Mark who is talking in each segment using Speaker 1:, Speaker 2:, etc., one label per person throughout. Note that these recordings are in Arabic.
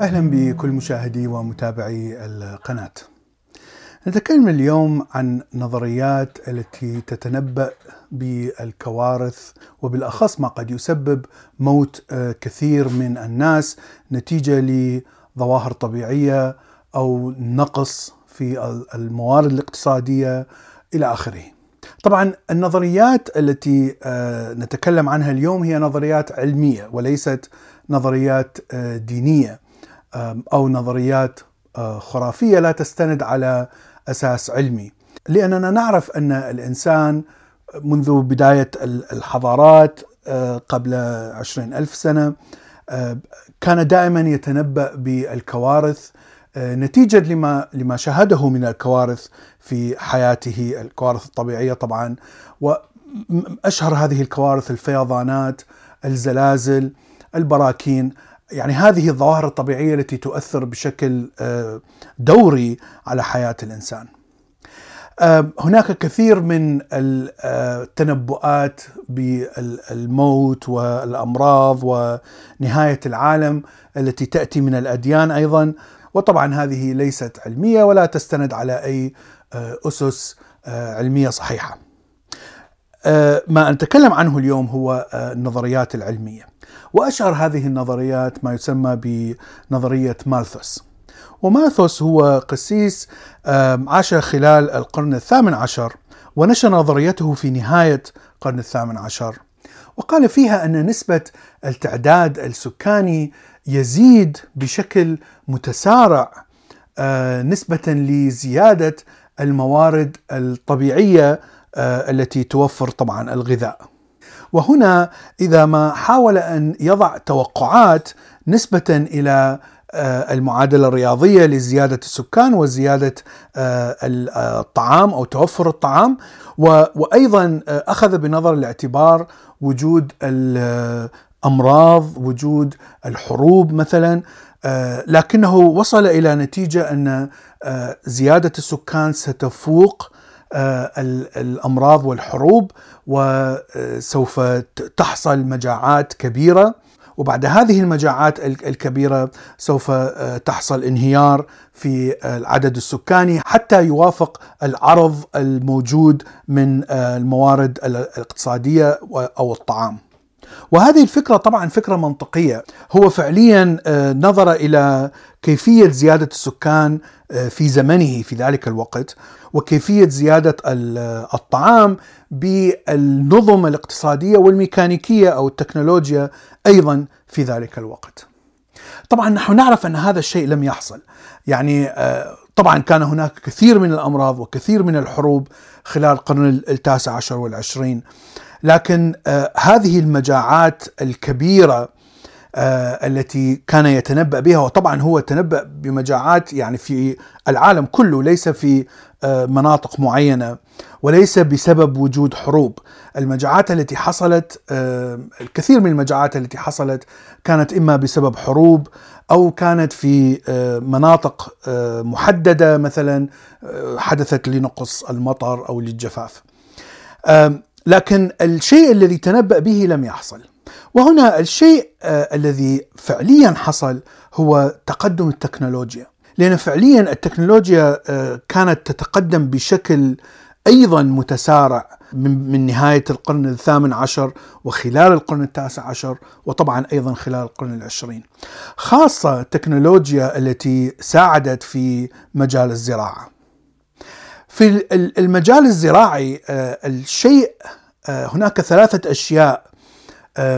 Speaker 1: أهلا بكل مشاهدي ومتابعي القناة. نتكلم اليوم عن نظريات التي تتنبأ بالكوارث وبالأخص ما قد يسبب موت كثير من الناس نتيجة لظواهر طبيعية أو نقص في الموارد الاقتصادية إلى آخره. طبعا النظريات التي نتكلم عنها اليوم هي نظريات علمية وليست نظريات دينية. أو نظريات خرافية لا تستند على أساس علمي. لأننا نعرف أن الإنسان منذ بداية الحضارات قبل عشرين ألف سنة كان دائما يتنبأ بالكوارث نتيجة لما لما شاهده من الكوارث في حياته الكوارث الطبيعية طبعا. وأشهر هذه الكوارث الفيضانات الزلازل البراكين يعني هذه الظواهر الطبيعية التي تؤثر بشكل دوري على حياة الإنسان. هناك كثير من التنبؤات بالموت والأمراض ونهاية العالم التي تأتي من الأديان أيضا وطبعا هذه ليست علمية ولا تستند على أي أسس علمية صحيحة. ما نتكلم عنه اليوم هو النظريات العلمية. وأشهر هذه النظريات ما يسمى بنظرية مالثوس. ومالثوس هو قسيس عاش خلال القرن الثامن عشر ونشر نظريته في نهاية القرن الثامن عشر وقال فيها أن نسبة التعداد السكاني يزيد بشكل متسارع نسبة لزيادة الموارد الطبيعية التي توفر طبعا الغذاء. وهنا إذا ما حاول أن يضع توقعات نسبة إلى المعادلة الرياضية لزيادة السكان وزيادة الطعام أو توفر الطعام وأيضا أخذ بنظر الاعتبار وجود الأمراض وجود الحروب مثلا لكنه وصل إلى نتيجة أن زيادة السكان ستفوق الأمراض والحروب وسوف تحصل مجاعات كبيرة وبعد هذه المجاعات الكبيرة سوف تحصل انهيار في العدد السكاني حتى يوافق العرض الموجود من الموارد الاقتصادية أو الطعام. وهذه الفكرة طبعا فكرة منطقية، هو فعليا نظر إلى كيفية زيادة السكان في زمنه في ذلك الوقت وكيفية زيادة الطعام بالنظم الاقتصادية والميكانيكية أو التكنولوجيا أيضا في ذلك الوقت. طبعا نحن نعرف أن هذا الشيء لم يحصل، يعني طبعا كان هناك كثير من الأمراض وكثير من الحروب خلال القرن التاسع عشر والعشرين، لكن هذه المجاعات الكبيرة التي كان يتنبأ بها وطبعا هو تنبأ بمجاعات يعني في العالم كله ليس في مناطق معينة وليس بسبب وجود حروب. المجاعات التي حصلت الكثير من المجاعات التي حصلت كانت إما بسبب حروب أو كانت في مناطق محددة مثلا حدثت لنقص المطر أو للجفاف. لكن الشيء الذي تنبأ به لم يحصل. وهنا الشيء الذي فعليا حصل هو تقدم التكنولوجيا. لأن فعليا التكنولوجيا كانت تتقدم بشكل أيضا متسارع من نهاية القرن الثامن عشر وخلال القرن التاسع عشر وطبعا أيضا خلال القرن العشرين. خاصة التكنولوجيا التي ساعدت في مجال الزراعة. في المجال الزراعي الشيء هناك ثلاثة أشياء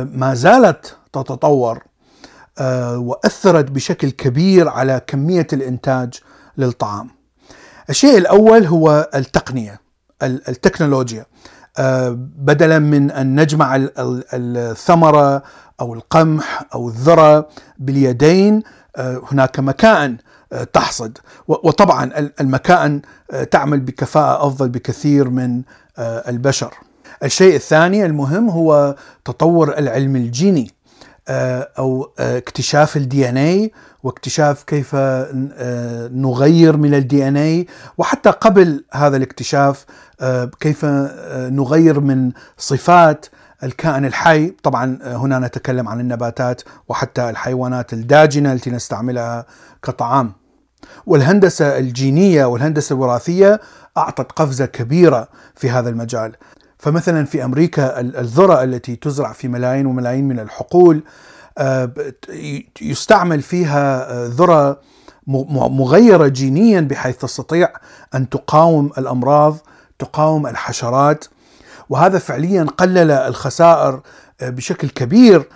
Speaker 1: ما زالت تتطور وأثرت بشكل كبير على كمية الإنتاج للطعام. الشيء الأول هو التقنية التكنولوجيا بدلا من أن نجمع الثمرة أو القمح أو الذرة باليدين هناك مكائن تحصد وطبعا المكائن تعمل بكفاءة أفضل بكثير من البشر. الشيء الثاني المهم هو تطور العلم الجيني آه، أو آه، اكتشاف ال DNA واكتشاف كيف آه، نغير من ال DNA وحتى قبل هذا الاكتشاف كيف نغير من صفات الكائن الحي. طبعا هنا نتكلم عن النباتات وحتى الحيوانات الداجنة التي نستعملها كطعام. والهندسة الجينية والهندسة الوراثيه أعطت قفزة كبيرة في هذا المجال. فمثلا في أمريكا الذرة التي تزرع في ملايين وملايين من الحقول آه، يستعمل فيها آه، ذرة مغيرة جينيا بحيث تستطيع أن تقاوم الأمراض تقاوم الحشرات وهذا فعليا قلل الخسائر آه، بشكل كبير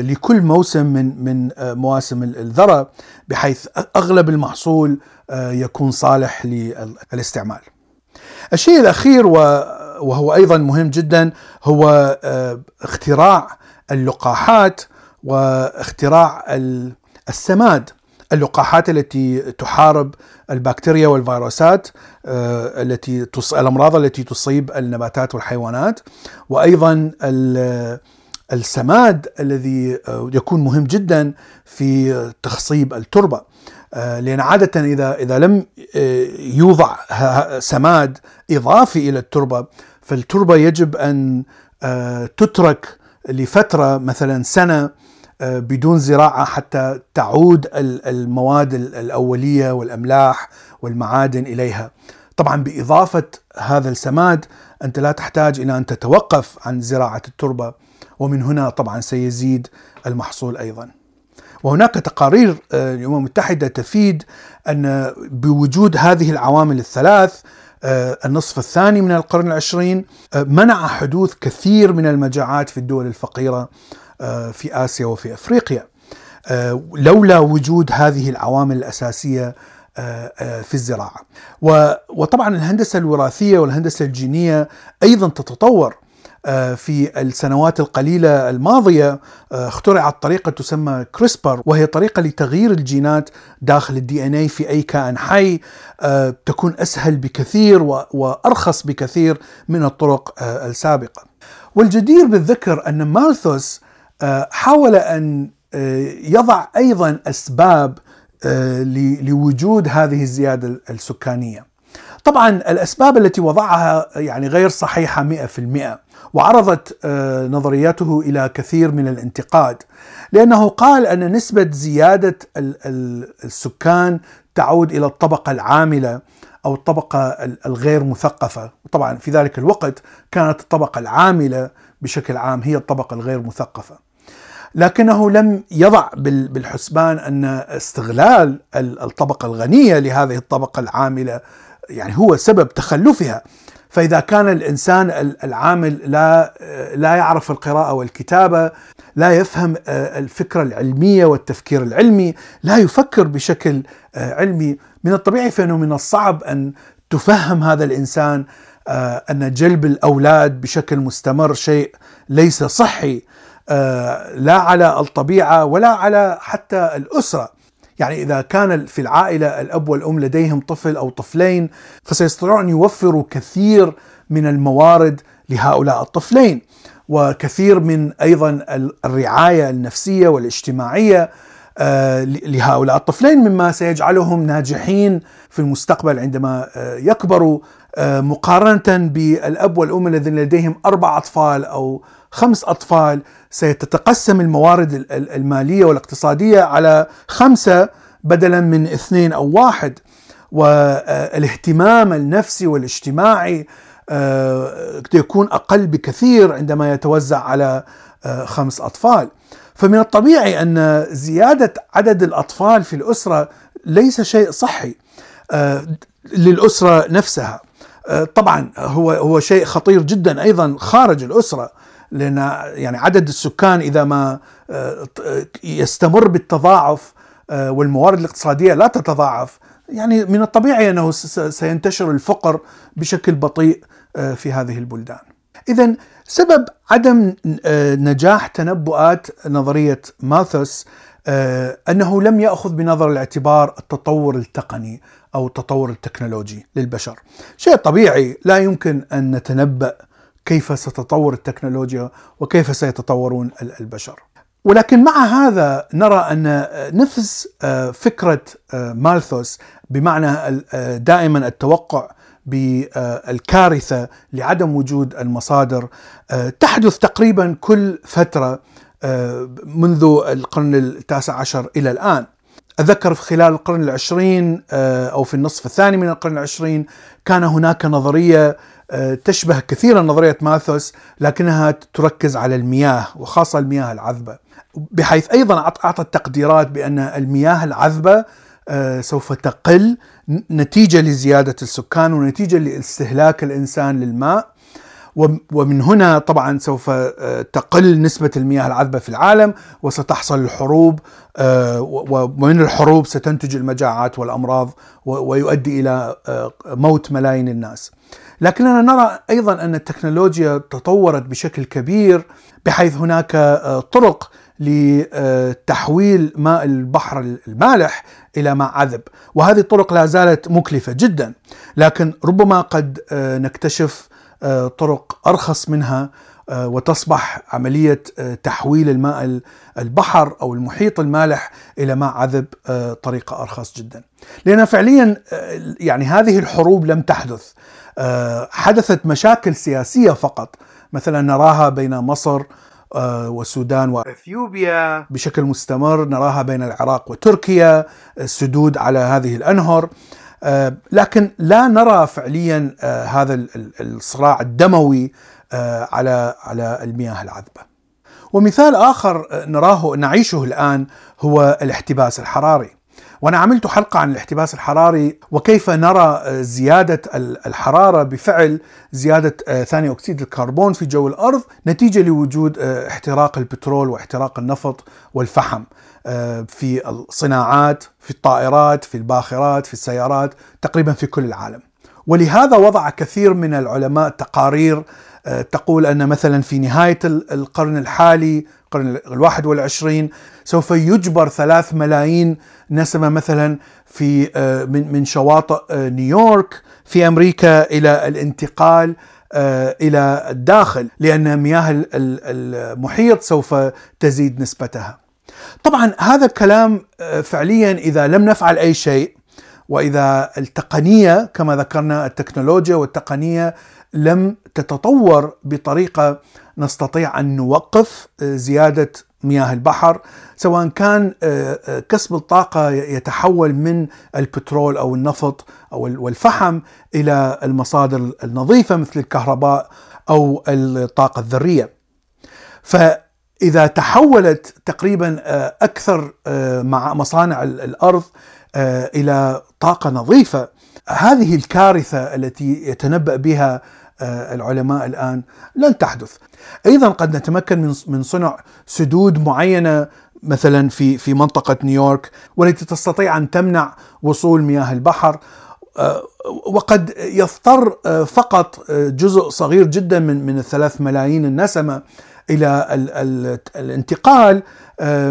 Speaker 1: لكل موسم من من مواسم الذرة بحيث أغلب المحصول يكون صالح للاستعمال. الشيء الأخير وهو أيضا مهم جدا هو آه، اختراع اللقاحات واختراع السماد. اللقاحات التي تحارب البكتيريا والفيروسات آه، التي الأمراض التي تصيب النباتات والحيوانات. وأيضا السماد الذي آه، يكون مهم جدا في تخصيب التربة. لأن عادة إذا إذا لم يوضع سماد إضافي إلى التربة فالتربة يجب أن تترك لفترة مثلا سنة بدون زراعة حتى تعود المواد الأولية والأملاح والمعادن إليها. طبعا بإضافة هذا السماد أنت لا تحتاج إلى أن تتوقف عن زراعة التربة ومن هنا طبعا سيزيد المحصول أيضا. وهناك تقارير آه، الأمم المتحدة تفيد أن بوجود هذه العوامل الثلاث آه، النصف الثاني من القرن العشرين آه، منع حدوث كثير من المجاعات في الدول الفقيرة في آسيا وفي أفريقيا. لولا وجود هذه العوامل الأساسية في الزراعة. وطبعا الهندسة الوراثية والهندسة الجينية أيضا تتطور آه، في السنوات القليلة الماضية آه، اخترعت طريقة تسمى كريسبر وهي طريقة لتغيير الجينات داخل الدي ان اي في أي كائن حي آه، تكون أسهل بكثير وأرخص بكثير من الطرق السابقة. والجدير بالذكر أن مالثوس حاول أن يضع أيضا أسباب لوجود هذه الزيادة السكانية. طبعا الأسباب التي وضعها يعني غير صحيحة 100% وعرضت آه، نظريته إلى كثير من الانتقاد لأنه قال أن نسبة زيادة السكان تعود إلى الطبقة العاملة أو الطبقة الغير مثقفة، طبعا في ذلك الوقت كانت الطبقة العاملة بشكل عام هي الطبقة الغير مثقفة. لكنه لم يضع بالحسبان أن استغلال الطبقة الغنية لهذه الطبقة العاملة يعني هو سبب تخلفها. فإذا كان الإنسان العامل لا لا يعرف القراءة والكتابة لا يفهم آه، الفكرة العلمية والتفكير العلمي لا يفكر بشكل آه، علمي من الطبيعي فإنه من الصعب أن تفهم هذا الإنسان آه، أن جلب الأولاد بشكل مستمر شيء ليس صحي لا على الطبيعة ولا على حتى الأسرة. يعني إذا كان في العائلة الأب والأم لديهم طفل أو طفلين فسيستطيعون أن يوفروا كثير من الموارد لهؤلاء الطفلين وكثير من أيضا الرعاية النفسية والاجتماعية آه، لهؤلاء الطفلين مما سيجعلهم ناجحين في المستقبل عندما آه، يكبروا مقارنة بالأب والأم الذين لديهم أربع أطفال أو خمس أطفال ستتقسم الموارد المالية والاقتصادية على خمسة بدلا من اثنين أو واحد. والاهتمام النفسي والاجتماعي آه، يكون أقل بكثير عندما يتوزع على آه، خمس أطفال. فمن الطبيعي أن زيادة عدد الأطفال في الأسرة ليس شيء صحي آه، للأسرة نفسها. طبعا هو هو شيء خطير جدا أيضا خارج الأسرة لأن يعني عدد السكان إذا ما آه، يستمر بالتضاعف آه، والموارد الاقتصادية لا تتضاعف يعني من الطبيعي أنه سينتشر الفقر بشكل بطيء آه، في هذه البلدان. اذا سبب عدم نجاح تنبؤات نظرية ماثوس أنه لم يأخذ بنظر الاعتبار التطور التقني أو التطور التكنولوجي للبشر. شيء طبيعي لا يمكن أن نتنبأ كيف ستتطور التكنولوجيا وكيف سيتطورون البشر. ولكن مع هذا نرى أن نفس فكرة مالثوس بمعنى دائما التوقع بالكارثه لعدم وجود المصادر تحدث تقريبا كل فترة منذ القرن التاسع عشر إلى الآن. أذكر في خلال القرن العشرين أو في النصف الثاني من القرن العشرين كان هناك نظرية تشبه كثيرا نظرية ماثوس لكنها تركز على المياه وخاصة المياه العذبة بحيث أيضا أعطت تقديرات بأن المياه العذبة سوف تقل نتيجة لزيادة السكان ونتيجة لاستهلاك الإنسان للماء. ومن هنا طبعا سوف تقل نسبة المياه العذبة في العالم وستحصل الحروب ومن الحروب ستنتج المجاعات والأمراض ويؤدي إلى موت ملايين الناس. لكننا نرى أيضا أن التكنولوجيا تطورت بشكل كبير بحيث هناك طرق لتحويل ماء البحر المالح إلى ماء عذب، وهذه الطرق لا زالت مكلفة جدا، لكن ربما قد نكتشف طرق أرخص منها وتصبح عملية تحويل الماء البحر أو المحيط المالح إلى ماء عذب طريقة أرخص جدا. لأن فعليا يعني هذه الحروب لم تحدث. حدثت مشاكل سياسية فقط. مثلا نراها بين مصر والسودان واثيوبيا بشكل مستمر نراها بين العراق وتركيا السدود على هذه الأنهر. لكن لا نرى فعليا هذا الصراع الدموي على على المياه العذبة. ومثال آخر نراه نعيشه الآن هو الاحتباس الحراري. وأنا عملت حلقة عن الاحتباس الحراري وكيف نرى زيادة الحرارة بفعل زيادة ثاني أكسيد الكربون في جو الأرض نتيجة لوجود احتراق البترول واحتراق النفط والفحم في الصناعات في الطائرات في الباخرات في السيارات تقريبا في كل العالم. ولهذا وضع كثير من العلماء تقارير تقول أن مثلا في نهاية القرن الحالي القرن الواحد والعشرين سوف يجبر ثلاث ملايين نسمة مثلا في من من شواطئ نيويورك في أمريكا إلى الانتقال إلى الداخل لأن مياه المحيط سوف تزيد نسبتها. طبعا هذا الكلام فعليا إذا لم نفعل أي شيء وإذا التقنية كما ذكرنا التكنولوجيا والتقنية لم تتطور بطريقة نستطيع أن نوقف زيادة مياه البحر سواء كان كسب الطاقة يتحول من البترول أو النفط أو والفحم إلى المصادر النظيفة مثل الكهرباء أو الطاقة الذرية. فاذا تحولت تقريبا أكثر مع مصانع الأرض إلى طاقة نظيفة هذه الكارثة التي يتنبأ بها العلماء الآن لن تحدث. أيضا قد نتمكن من صنع سدود معينة مثلا في في منطقة نيويورك والتي تستطيع أن تمنع وصول مياه البحر وقد يضطر فقط جزء صغير جدا من من الثلاث ملايين النسمة إلى الانتقال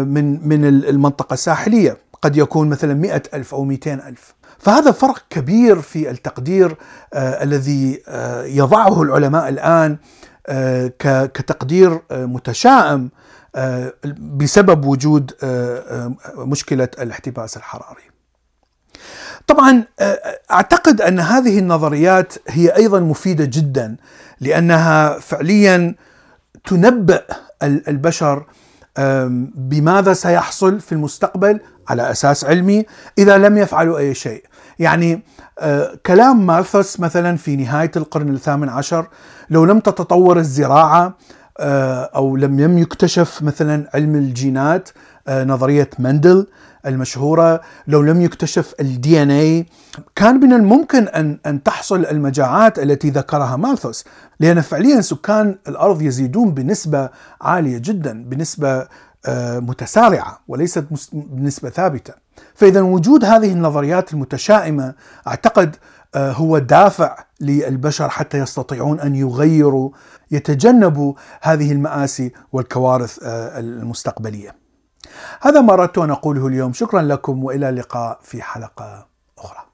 Speaker 1: من من المنطقة الساحلية. قد يكون مثلا مئة ألف أو مئتين ألف. فهذا فرق كبير في التقدير آه الذي آه يضعه العلماء الآن آه كتقدير متشائم بسبب وجود مشكلة الاحتباس الحراري. طبعا أعتقد أن هذه النظريات هي أيضا مفيدة جدا لأنها فعليا تنبأ البشر بماذا سيحصل في المستقبل على أساس علمي إذا لم يفعلوا أي شيء. يعني كلام مالثوس مثلا في نهاية القرن الثامن عشر لو لم تتطور الزراعة أو لم لم يكتشف مثلا علم الجينات نظرية مندل المشهورة لو لم يكتشف الدي ان اي كان من الممكن ان أن تحصل المجاعات التي ذكرها مالثوس لأن فعليا سكان الأرض يزيدون بنسبة عالية جدا بنسبة متسارعة وليست بنسبة ثابتة فاذا وجود هذه النظريات المتشائمة أعتقد هو دافع للبشر حتى يستطيعون أن يغيروا يتجنبوا هذه المآسي والكوارث المستقبلية. هذا ما اردت ان أقوله اليوم، شكرا لكم وإلى اللقاء في حلقة أخرى.